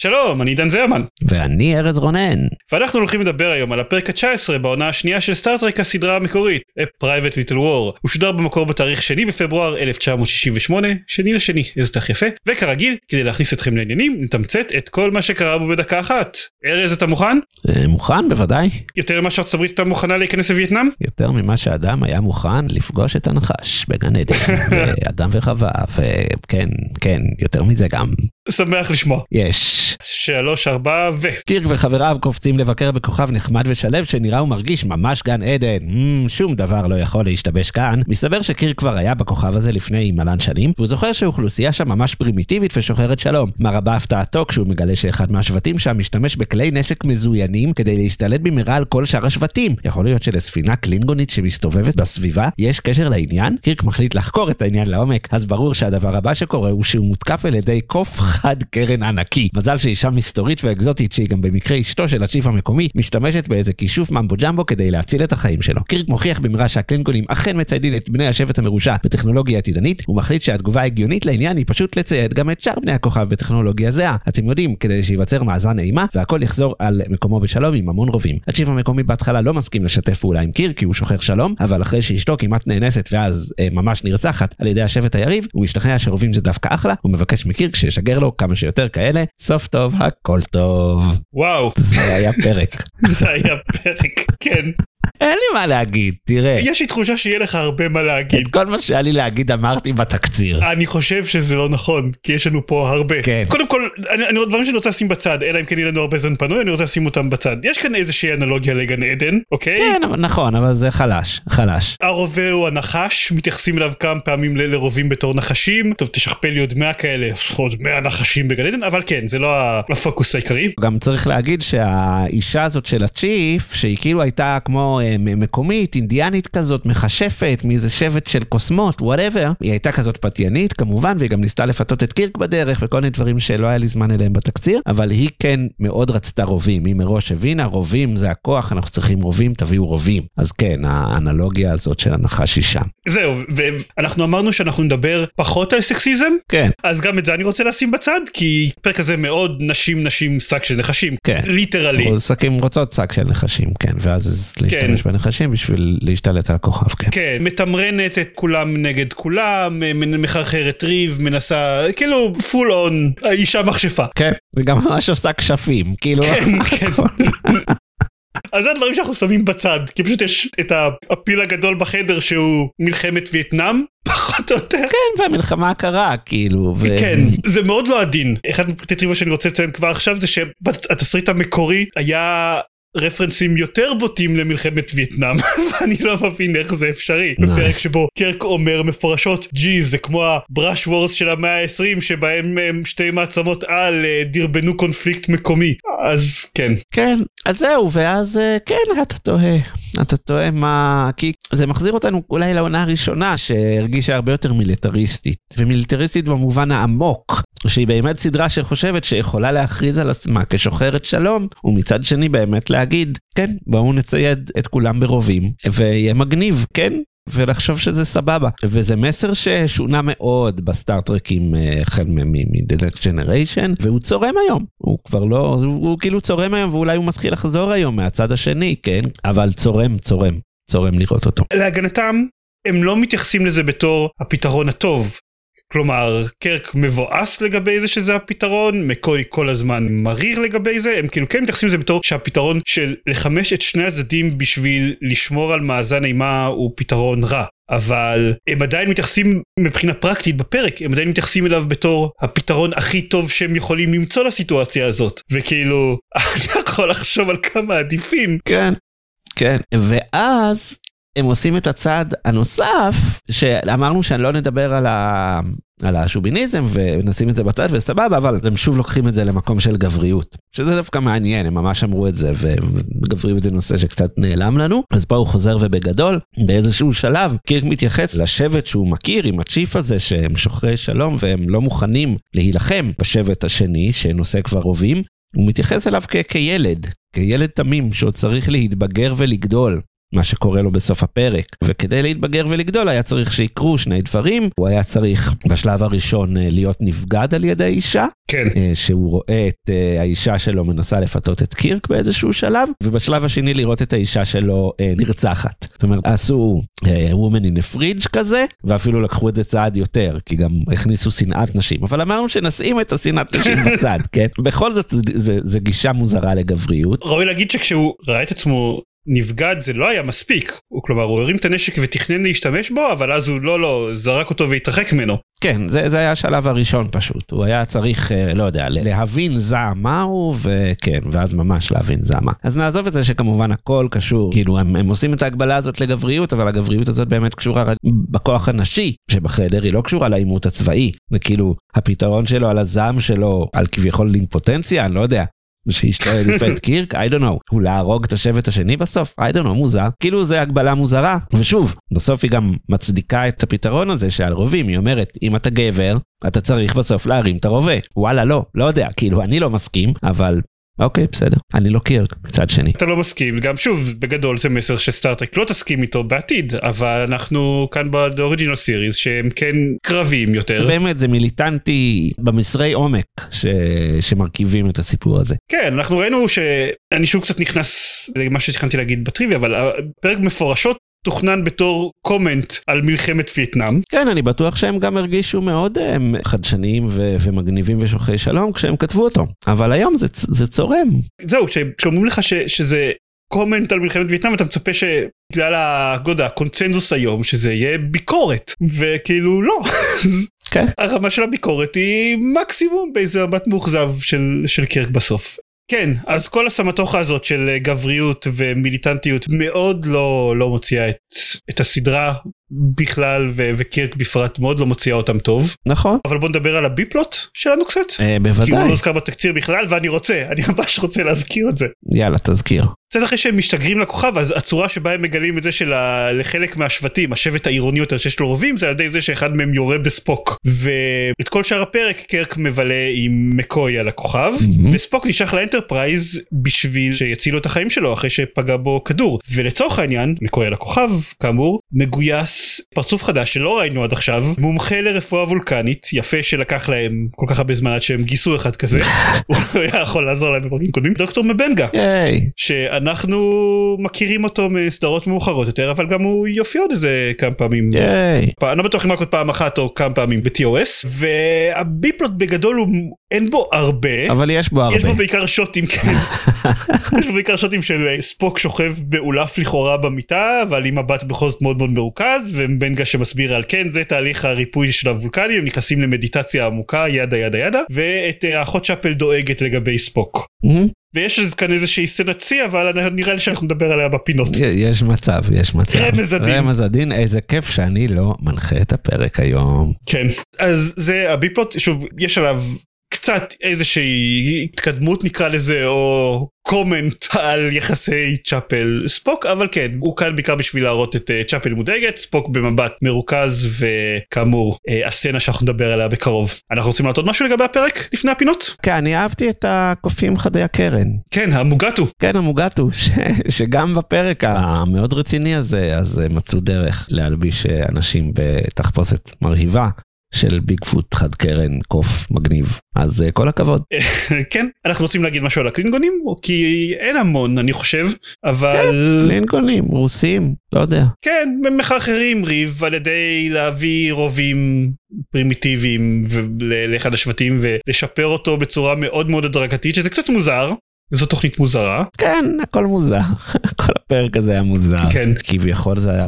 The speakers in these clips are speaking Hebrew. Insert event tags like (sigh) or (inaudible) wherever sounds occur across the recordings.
שלום, אני עידן זרמן. ואני ארז רונן. ואנחנו הולכים לדבר היום על הפרק ה-19 בעונה השנייה של סטארטרק הסדרה המקורית, A Private Little War. הוא שודר במקור בתאריך שני בפברואר 1968, שני לשני, איזה תאריך יפה. וכרגיל, כדי להכניס אתכם לעניינים, נתמצת את כל מה שקרה בו בדקה אחת. ארז, אתה מוכן? אה, מוכן, בוודאי. יותר ממה שארצות הברית הייתה מוכנה להיכנס לווייטנאם? יותר ממה שאדם היה מוכן לפגוש את הנחש בגן עדן, (laughs) ואדם וחווה, וכן, כן, יותר מזה גם. שמח לשמוע. יש. שלוש, ארבע, ו... קירק וחבריו קופצים לבקר בכוכב נחמד ושלב שנראה ומרגיש ממש גן עדן. Mm, שום דבר לא יכול להשתבש כאן. מסתבר שקירק כבר היה בכוכב הזה לפני מלן שנים, והוא זוכר שהאוכלוסייה שם ממש פרימיטיבית ושוחרת שלום. מה רבה הפתעתו כשהוא מגלה שאחד מהשבטים שם משתמש בכלי נשק מזוינים כדי להשתלט במהרה על כל שאר השבטים. יכול להיות שלספינה קלינגונית שמסתובבת בסביבה יש קשר לעניין? קירק מחליט לחקור את העניין לעומק, אז ברור שהדבר הבא שקורה הוא שהוא מותקף על ידי קוף חד קרן ענקי. מזל שאישה מסתורית ואקזוטית שהיא גם במקרה אשתו של הצ'יף המקומי משתמשת באיזה כישוף ממבו ג'מבו כדי להציל את החיים שלו. קירק מוכיח במהרה שהקלינגונים אכן מציידים את בני השבט המרושע בטכנולוגיה עתידנית ומחליט שהתגובה ההגיונית לעניין היא פשוט לצייד גם את שאר בני הכוכב בטכנולוגיה זהה. אתם יודעים כדי שייווצר מאזן אימה והכל יחזור על מקומו בשלום עם המון רובים. הצ'יף המקומי בהתחלה לא מסכים לשתף פעולה עם קירק כי הוא שוחר שלום אבל אחרי שאשתו כמעט נאנסת ואז אה, ממש נרצחת על ידי השבט היריב הוא משתכנע שרובים זה דווקא אחלה הוא מקירק שישגר לו כמה שיותר כאלה סוף טוב הכל טוב. וואו. זה היה פרק. (laughs) זה היה פרק, כן. אין לי מה להגיד, תראה. יש לי תחושה שיהיה לך הרבה מה להגיד. את כל מה שהיה לי להגיד אמרתי בתקציר. אני חושב שזה לא נכון, כי יש לנו פה הרבה. כן. קודם כל, אני, אני, דברים שאני רוצה לשים בצד, אלא אם כן יהיה לנו הרבה זמן פנוי, אני רוצה לשים אותם בצד. יש כאן איזושהי אנלוגיה לגן עדן, אוקיי? כן, נכון, אבל זה חלש, חלש. הרובה הוא הנחש, מתייחסים אליו כמה פעמים ל- לרובים בתור נחשים. טוב, תשכפל לי עוד 100 כאלה, עוד 100 נחשים בגן עדן, אבל כן, זה לא הפוקוס העיקרי. גם צריך להגיד שהאישה הזאת של ה chief, שהיא כאילו הייתה כמו אה, מקומית, אינדיאנית כזאת, מכשפת, מאיזה שבט של קוסמות, whatever, היא הייתה כזאת פתיינית כמובן, והיא גם ניסתה לפתות את קירק בדרך, וכל מיני דברים שלא היה לי זמן אליהם בתקציר, אבל היא כן מאוד רצתה רובים, היא מראש הבינה, רובים זה הכוח, אנחנו צריכים רובים, תביאו רובים. אז כן, האנלוגיה הזאת של הנחש היא שם. זהו, ואנחנו אמרנו שאנחנו נדבר פחות על סקסיזם, כן. אז גם את זה אני רוצה לשים בצד, כי הפרק הזה מאוד נשים נשים שק של נחשים, כן. literally. שקים רוצות שק של נחשים, כן, ואז להשתמש כן. בנחשים בשביל להשתלט על הכוכב, כן. כן, מתמרנת את כולם נגד כולם, מ- מחרחרת ריב, מנסה, כאילו פול און, האישה מכשפה. כן, וגם ממש עושה כשפים, כאילו. כן, כן. אז זה הדברים שאנחנו שמים בצד, כי פשוט יש את הפיל הגדול בחדר שהוא מלחמת וייטנאם, (laughs) פחות או יותר. כן, והמלחמה הקרה, כאילו. ו... כן, זה מאוד לא עדין. אחד מפרטי טריוויה שאני רוצה לציין כבר עכשיו זה שהתסריט המקורי היה רפרנסים יותר בוטים למלחמת וייטנאם (laughs) ואני לא מבין איך זה אפשרי Nice. בפרק שבו קרק אומר מפורשות ג'י זה כמו הבראש וורס של המאה ה-20 שבהם הם שתי מעצמות על אה, דרבנו קונפליקט מקומי אז כן כן, אז זהו, ואז אה, כן, אתה תוהה. אתה תוהה מה... כי זה מחזיר אותנו אולי לעונה הראשונה שהרגישה הרבה יותר מיליטריסטית. ומיליטריסטית במובן העמוק, שהיא באמת סדרה שחושבת שיכולה להכריז על עצמה כשוחרת שלום, ומצד שני באמת להגיד, כן, בואו נצייד את כולם ברובים, ויהיה מגניב, כן? ולחשוב שזה סבבה. וזה מסר ששונה מאוד בסטארט-טרקים אה, החל מ-The Next Generation, והוא צורם היום. הוא כבר לא, הוא, הוא כאילו צורם היום, ואולי הוא מתחיל לחזור היום מהצד השני, כן? אבל צורם, צורם, צורם לראות אותו. להגנתם הם לא מתייחסים לזה בתור הפתרון הטוב. כלומר קרק מבואס לגבי זה שזה הפתרון מקוי כל הזמן מריר לגבי זה הם כאילו כן מתייחסים לזה בתור שהפתרון של לחמש את שני הצדדים בשביל לשמור על מאזן אימה הוא פתרון רע. אבל הם עדיין מתייחסים מבחינה פרקטית בפרק הם עדיין מתייחסים אליו בתור הפתרון הכי טוב שהם יכולים למצוא לסיטואציה הזאת. וכאילו (laughs) אני יכול לחשוב על כמה עדיפים. כן, כן. ואז הם עושים את הצעד הנוסף, שאמרנו שאני לא נדבר על, ה... על השוביניזם ונשים את זה בצד וסבבה, אבל הם שוב לוקחים את זה למקום של גבריות. שזה דווקא מעניין, הם ממש אמרו את זה, וגבריות זה נושא שקצת נעלם לנו. אז פה הוא חוזר ובגדול, באיזשהו שלב, קירק מתייחס לשבט שהוא מכיר עם הצ'יף הזה שהם שוחרי שלום והם לא מוכנים להילחם בשבט השני שנושא כבר רובים. הוא מתייחס אליו כ- כילד, כילד תמים שעוד צריך להתבגר ולגדול. מה שקורה לו בסוף הפרק. וכדי להתבגר ולגדול היה צריך שיקרו שני דברים. הוא היה צריך בשלב הראשון אה, להיות נבגד על ידי אישה. כן. אה, שהוא רואה את אה, האישה שלו מנסה לפתות את קירק באיזשהו שלב, ובשלב השני לראות את האישה שלו נרצחת. זאת אומרת, עשו woman in a fridge כזה, ואפילו לקחו את זה צעד יותר, כי גם הכניסו שנאת נשים. אבל אמרנו שנשים את השנאת נשים (laughs) בצד, כן? בכל זאת זה גישה מוזרה לגבריות. ראוי להגיד שכשהוא ראה את עצמו נבגד זה לא היה מספיק. הוא כלומר הוא הרים את הנשק ותכנן להשתמש בו אבל אז הוא לא לא זרק אותו והתרחק ממנו. כן זה, זה היה השלב הראשון פשוט. הוא היה צריך אה, לא יודע להבין זעם מהו וכן ואז ממש להבין זעם מה. אז נעזוב את זה שכמובן הכל קשור. כאילו הם, הם עושים את ההגבלה הזאת לגבריות אבל הגבריות הזאת באמת קשורה רק בכוח הנשי שבחדר היא לא קשורה לעימות הצבאי. וכאילו הפתרון שלו על הזעם שלו על כביכול אימפוטנציה אני לא יודע שאשתו את קירק, I don't know, הוא להרוג את השבט השני בסוף? I don't know, מוזר. כאילו זה הגבלה מוזרה. ושוב, בסוף היא גם מצדיקה את הפתרון הזה שעל רובים, היא אומרת, אם אתה גבר, אתה צריך בסוף להרים את הרובה. וואלה, לא, לא יודע, כאילו אני לא מסכים, אבל אוקיי בסדר אני לא קירק מצד שני. אתה לא מסכים גם שוב בגדול זה מסר שסטארטרק לא תסכים איתו בעתיד אבל אנחנו כאן באוריג'ינל סיריס שהם כן קרבים יותר. זה באמת זה מיליטנטי במסרי עומק ש... שמרכיבים את הסיפור הזה. כן אנחנו ראינו שאני שוב קצת נכנס למה שתכננתי להגיד בטריוויה אבל הפרק מפורשות תוכנן בתור קומנט על מלחמת וייטנאם. כן, אני בטוח שהם גם הרגישו מאוד הם, אה, חדשניים ו- ומגניבים ושוחרי שלום כשהם כתבו אותו, אבל היום זה, זה צורם. זהו, כשאומרים לך ש- שזה קומנט על מלחמת וייטנאם אתה מצפה שבגלל הגודה, הקונצנזוס היום שזה יהיה ביקורת וכאילו לא. כן. (laughs) הרמה של הביקורת היא מקסימום באיזה מבט מאוכזב של, של קירק בסוף. כן, אז כל הסמטוחה הזאת של אה, גבריות ומיליטנטיות מאוד לא, לא מוציאה את, את הסדרה בכלל ו- וקירק בפרט מאוד לא מוציאה אותם טוב. נכון. אבל בוא נדבר על ה B plot שלנו קצת. אה, בוודאי. כי הוא לא הוזכר בתקציר בכלל ואני רוצה, אני ממש רוצה להזכיר את זה. יאללה תזכיר. קצת אחרי שהם משתגרים לכוכב אז הצורה שבה הם מגלים את זה שלחלק מהשבטים השבט העירוני יותר שיש לו רובים זה על ידי זה שאחד מהם יורה בספוק ואת כל שאר הפרק קירק מבלה עם מקוי על הכוכב mm-hmm. וספוק נשלח לאנטרפרייז בשביל שיציל לו את החיים שלו אחרי שפגע בו כדור ולצורך העניין מקוי על הכוכב כאמור מגויס פרצוף חדש שלא ראינו עד עכשיו מומחה לרפואה וולקנית יפה שלקח להם כל כך הרבה זמן עד שהם גייסו אחד כזה (laughs) הוא היה יכול לעזור להם בפרקים קודמים דוקטור מבנגה. Hey. אנחנו מכירים אותו מסדרות מאוחרות יותר אבל גם הוא יופיע עוד איזה כמה פעמים. ייי. אני לא בטוח אם רק עוד פעם אחת או כמה פעמים ב-TOS והביפלוט בגדול הוא אין בו הרבה אבל יש בו הרבה יש בו בעיקר שוטים כן (laughs) יש בו בעיקר שוטים של ספוק שוכב מאולף לכאורה במיטה אבל עם מבט בכל זאת מאוד מאוד מרוכז ובנגה שמסביר על כן זה תהליך הריפוי של הוולקנים הם נכנסים למדיטציה עמוקה ידה ידה ידה ואת אה, האחות שאפל דואגת לגבי ספוק. ויש כאן איזושהי סצנת שיא אבל נראה לי שאנחנו נדבר עליה בפינות. יש מצב יש מצב. רמז הדין. רמז הדין איזה כיף שאני לא מנחה את הפרק היום. כן אז זה הביפלוט שוב יש עליו קצת איזושהי התקדמות נקרא לזה או קומנט על יחסי צ'אפל ספוק אבל כן הוא כאן בעיקר בשביל להראות את uh, צ'אפל מודאגת ספוק במבט מרוכז וכאמור uh, הסצנה שאנחנו נדבר עליה בקרוב אנחנו רוצים לעשות משהו לגבי הפרק לפני הפינות? כן אני אהבתי את הקופים חדי הקרן. כן המוגטו. כן המוגטו (laughs) ש... שגם בפרק המאוד רציני הזה אז מצאו דרך להלביש אנשים בתחפושת מרהיבה של ביגפוט חד קרן קוף מגניב אז uh, כל הכבוד. (laughs) כן אנחנו רוצים להגיד משהו על הקלינגונים כי אין המון אני חושב אבל כן, קלינגונים רוסים לא יודע כן מחרחרים ריב על ידי להביא רובים פרימיטיביים לאחד השבטים ולשפר אותו בצורה מאוד מאוד הדרגתית שזה קצת מוזר זו תוכנית מוזרה. כן, הכל מוזר. (laughs) כל הפרק הזה היה מוזר. כן. כביכול זה היה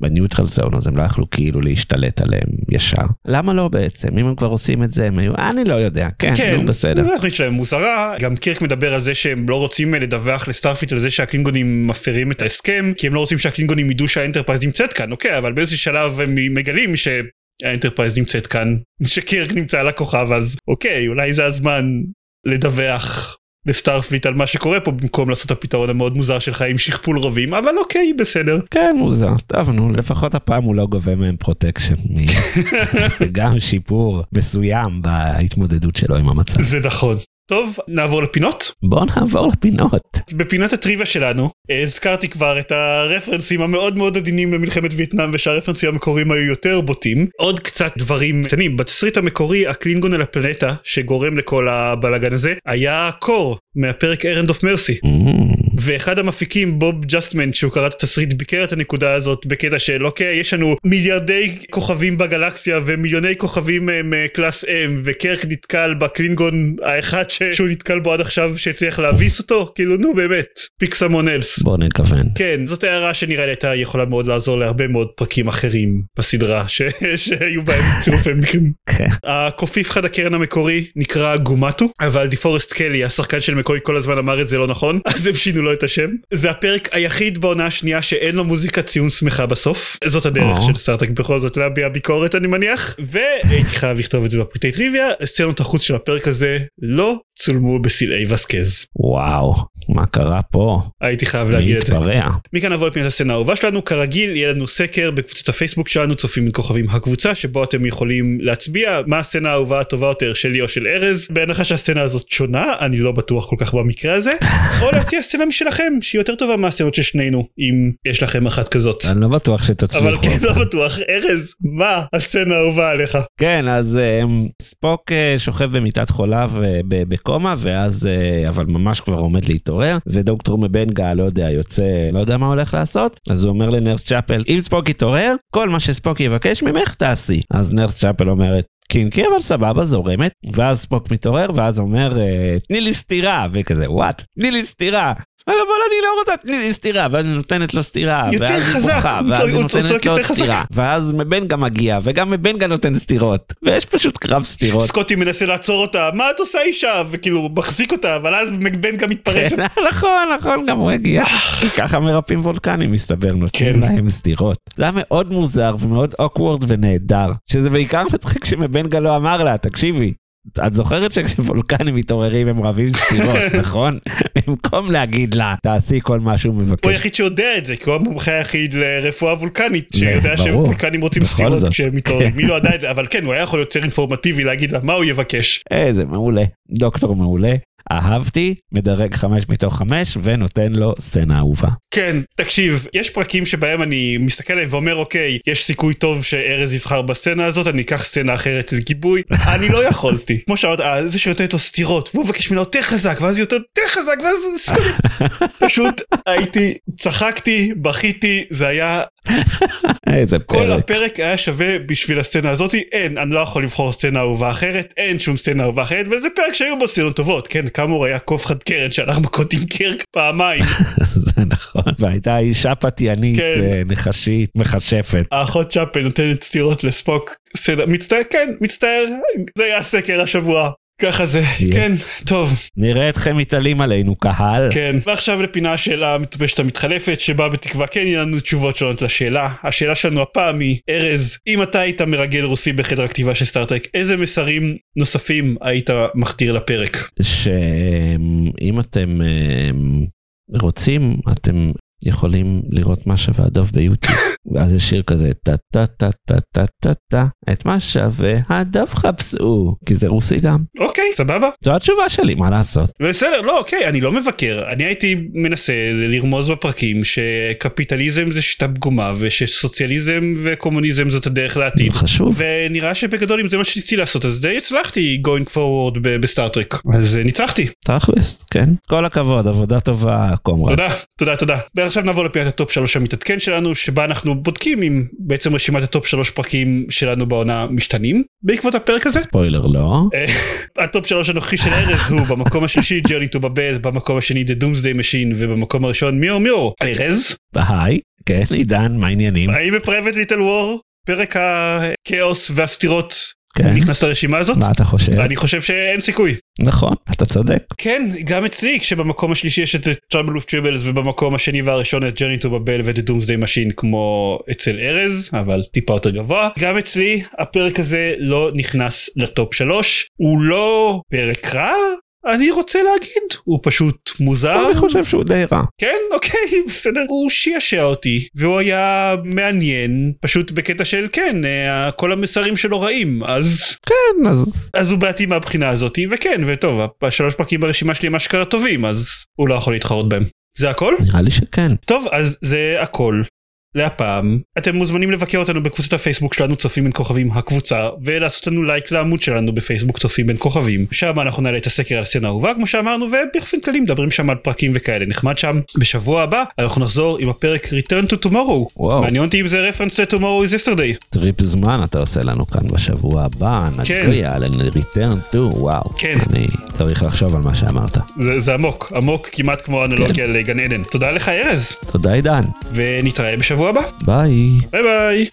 ב Neutral Zone, אז הם לא יכלו כאילו להשתלט עליהם ישר. למה לא בעצם? אם הם כבר עושים את זה, הם היו, אני לא יודע, כן, כן נו בסדר. התוכנית שלהם מוזרה. גם קירק מדבר על זה שהם לא רוצים לדווח לסטארפליט על זה שהקלינגונים מפרים את ההסכם, כי הם לא רוצים שהקלינגונים ידעו שהאנטרפרייז נמצאת כאן, אוקיי, אבל באיזשהו שלב הם מגלים ש... האנטרפרייז נמצאת כאן, (laughs) שקירק נמצא על הכוכב אז אוקיי אולי זה הזמן לדווח לסטארפליט על מה שקורה פה במקום לעשות את הפתרון המאוד מוזר שלך עם שכפול רובים אבל אוקיי בסדר. כן מוזר טוב נו לפחות הפעם הוא לא גובה מהם protection (laughs) גם שיפור מסוים בהתמודדות שלו עם המצב. זה נכון. טוב נעבור לפינות? בוא נעבור לפינות. בפינת הטריוויה שלנו הזכרתי כבר את הרפרנסים המאוד מאוד עדינים למלחמת וייטנאם ושהרפרנסים המקוריים היו יותר בוטים. עוד קצת דברים קטנים. בתסריט המקורי הקלינגון על הפלנטה שגורם לכל הבלאגן הזה היה קור מהפרק Errand of Mercy ואחד המפיקים בוב ג'סטמן שהוא קרא את התסריט ביקר את הנקודה הזאת בקטע של אוקיי יש לנו מיליארדי כוכבים בגלקסיה ומיליוני כוכבים מ class M וקירק נתקל בקלינגון האחד ש... שהוא נתקל בו עד עכשיו שהצליח להביס אותו כאילו נו באמת pick someone else. בוא נכון. כן זאת הערה שנראה לי הייתה יכולה מאוד לעזור להרבה מאוד פרקים אחרים בסדרה ש... (laughs) שהיו בהם צירופי מקרים. כן. הקופיף חד הקרן המקורי נקרא גומטו אבל דיפורסט קלי השחקן של מקוי כל הזמן אמר את זה לא נכון אז הם שינו לו את השם. זה הפרק היחיד בעונה השנייה שאין לו מוזיקת סיום שמחה בסוף. זאת הדרך או. של סטאר טרק בכל זאת להביע ביקורת אני מניח. והייתי חייב לכתוב את זה בפריטי טריוויה. סצנות החוץ של הפרק הזה לא צולמו בסלעי וסקז. וואו מה קרה פה? הייתי חייב להגיד את זה. התפרע? מכאן נבוא לפינת הסצנה האהובה שלנו כרגיל יהיה לנו סקר בקבוצת הפייסבוק שלנו צופים בין כוכבים הקבוצה שבו אתם יכולים להצביע מה הסצנה האהובה הטובה יותר שלי או של ארז בהנחה שהסצנה הזאת שונה אני לא בטוח כל כך במקרה הזה (laughs) או להציע סצנה משלכם שהיא יותר טובה מהסצנות של שנינו אם יש לכם אחת כזאת. אני לא בטוח שתצליחו. אבל כן לא בטוח ארז מה הסצנה האהובה עליך כן, אז אמ, ספוק אה, שוכב במיטת חוליו בקומה, ואז, אה, אבל ממש כבר עומד להתעורר, ודוקטור מבנגה, לא יודע, יוצא, לא יודע מה הולך לעשות, אז הוא אומר לנרס צ'אפל, אם ספוק יתעורר, כל מה שספוק יבקש ממך תעשי. אז נרס צ'אפל אומרת, קינקי אבל סבבה זורמת. ואז ספוק מתעורר ואז אומר אה, תני לי סטירה. וכזה וואט? תני לי סטירה אבל אני לא רוצה תני לי סטירה ואז היא נותנת לו סטירה יותר ואז היא בוכה ואז היא נותנת לו עוד. סטירה ואז מבנגה מגיע וגם מבנגה נותן סטירות ויש פשוט קרב סטירות. סקוטי מנסה לעצור אותה מה את עושה אישה וכאילו מחזיק אותה אבל אז מקבן גם מתפרץ. כן, (laughs) נכון נכון גם הוא הגיע ככה מרפאים וולקנים מסתבר נותנים כן. להם סטירות זה היה מאוד מוזר ומאוד אוקוורד ונהדר שזה בעיקר מצחיק שמבנגה לא אמר לה תקשיבי. את זוכרת שכשוולקנים מתעוררים הם רבים סטירות (laughs) נכון במקום להגיד לה תעשי כל מה שהוא הוא מבקש. היחיד שיודע את זה כי הוא המומחה היחיד לרפואה וולקנית שיודע. שוולקנים רוצים זאת. כשהם מתעוררים. מי לא (laughs) ידע את זה אבל כן הוא היה יכול להיות יותר אינפורמטיבי להגיד לה מה הוא יבקש. איזה מעולה דוקטור מעולה אהבתי מדרג חמש מתוך חמש ונותן לו סצנה אהובה. כן תקשיב יש פרקים שבהם אני מסתכל עליהם ואומר אוקיי יש סיכוי טוב שארז יבחר בסצנה הזאת אני אקח סצנה אחרת לגיבוי (laughs) אני לא יכולתי כמו שאמרת אה, זה שנותנת לו סטירות והוא מבקש ממנו יותר חזק ואז יותר חזק ואז. (laughs) פשוט הייתי צחקתי בכיתי זה היה (laughs) איזה כל פרק. הפרק היה שווה בשביל הסצנה הזאתי אין אני לא יכול לבחור סצנה אהובה אחרת אין שום סצנה אהובה אחרת וזה פרק שהיו בו סצנות טובות כן כאמור היה קוף חד קרן שהלך מכות עם קרק פעמיים (laughs) זה נכון והייתה אישה פתיינית כן. אה, נחשית מכשפת. האחות צ'אפל נותנת סטירות לספוק מצטער כן מצטער זה היה הסקר השבוע ככה זה. כן טוב. נראה אתכם מתעלים עלינו קהל. כן. ועכשיו לפינה של המטופשת המתחלפת שבה בתקווה כן יהיה לנו תשובות שונות לשאלה. השאלה שלנו הפעם היא ארז אם אתה היית מרגל רוסי בחדר הכתיבה של סטארטרק איזה מסרים נוספים היית מכתיר לפרק? שאם אתם אמ, רוצים אתם יכולים לראות מה שווה הדוב ביוטיוב. (laughs) ואז יש שיר כזה טה טה טה טה טה טה טה את מה שווה הדוב חפשו כי זה רוסי גם. אוקיי סבבה. זו התשובה שלי מה לעשות? בסדר לא אוקיי אני לא מבקר. אני הייתי מנסה לרמוז בפרקים שקפיטליזם זה שיטה פגומה ושסוציאליזם וקומוניזם זאת הדרך לעתיד. חשוב. ונראה שבגדול אם זה מה שניסיתי לעשות אז די הצלחתי going forward בסטארטרק אז אה, ניצחתי. תכלס כן. כל הכבוד עבודה טובה comrade תודה תודה תודה ועכשיו נעבור לפינת ה top 3 המתעדכן שלנו שבה אנחנו בודקים אם בעצם רשימת ה top 3 פרקים שלנו בעונה משתנים. בעקבות הפרק הזה. ספוילר לא. אה, ה top 3 הנוכחי של ארז הוא במקום השלישי Journey to Babel במקום השני The Doomsday Machine ובמקום הראשון Mirror Mirror. ארז היי כן עידן מה העניינים? האם ב Private Little War. פרק הכאוס והסתירות כן. נכנס לרשימה הזאת? מה אתה חושב? אני חושב שאין סיכוי. נכון, אתה צודק. כן, גם אצלי, כשבמקום השלישי יש את Trouble with Tribbles ובמקום השני והראשון את Journey to Babel ואת Doomsday Machine כמו אצל ארז, אבל טיפה יותר גבוה. גם אצלי הפרק הזה לא נכנס לטופ שלוש, הוא לא פרק רע, אני רוצה להגיד, הוא פשוט מוזר. אני חושב שהוא די רע. כן, אוקיי, (laughs) בסדר. הוא שיעשע אותי, והוא היה מעניין, פשוט בקטע של כן, אה, כל המסרים שלו רעים, אז... כן, אז... אז הוא בעייתי מהבחינה הזאת, וכן, וטוב, השלוש פרקים ברשימה שלי הם אשכרה טובים, אז הוא לא יכול להתחרות בהם. זה הכל? נראה לי שכן. טוב, אז זה הכל. להפעם אתם מוזמנים לבקר אותנו בקבוצת הפייסבוק שלנו צופים בין כוכבים הקבוצה ולעשות לנו לייק לעמוד שלנו בפייסבוק צופים בין כוכבים שם אנחנו נעלה את הסקר על הסצנה האהובה כמו שאמרנו ובאופן כללי מדברים שם על פרקים וכאלה נחמד שם בשבוע הבא אנחנו נחזור עם הפרק return to tomorrow וואו. מעניין אותי אם זה רפרנס ל-tomorrow is yesterday טריפ זמן אתה עושה לנו כאן בשבוע הבא. כן. נגויה על return to וואו. כן. אני צריך לחשוב על מה שאמרת. זה, זה עמוק עמוק כמעט כמו אנלוגיה לגן עדן תודה לך ארז תודה עידן. ונתראה בשבוע הבא ביי. ביי ביי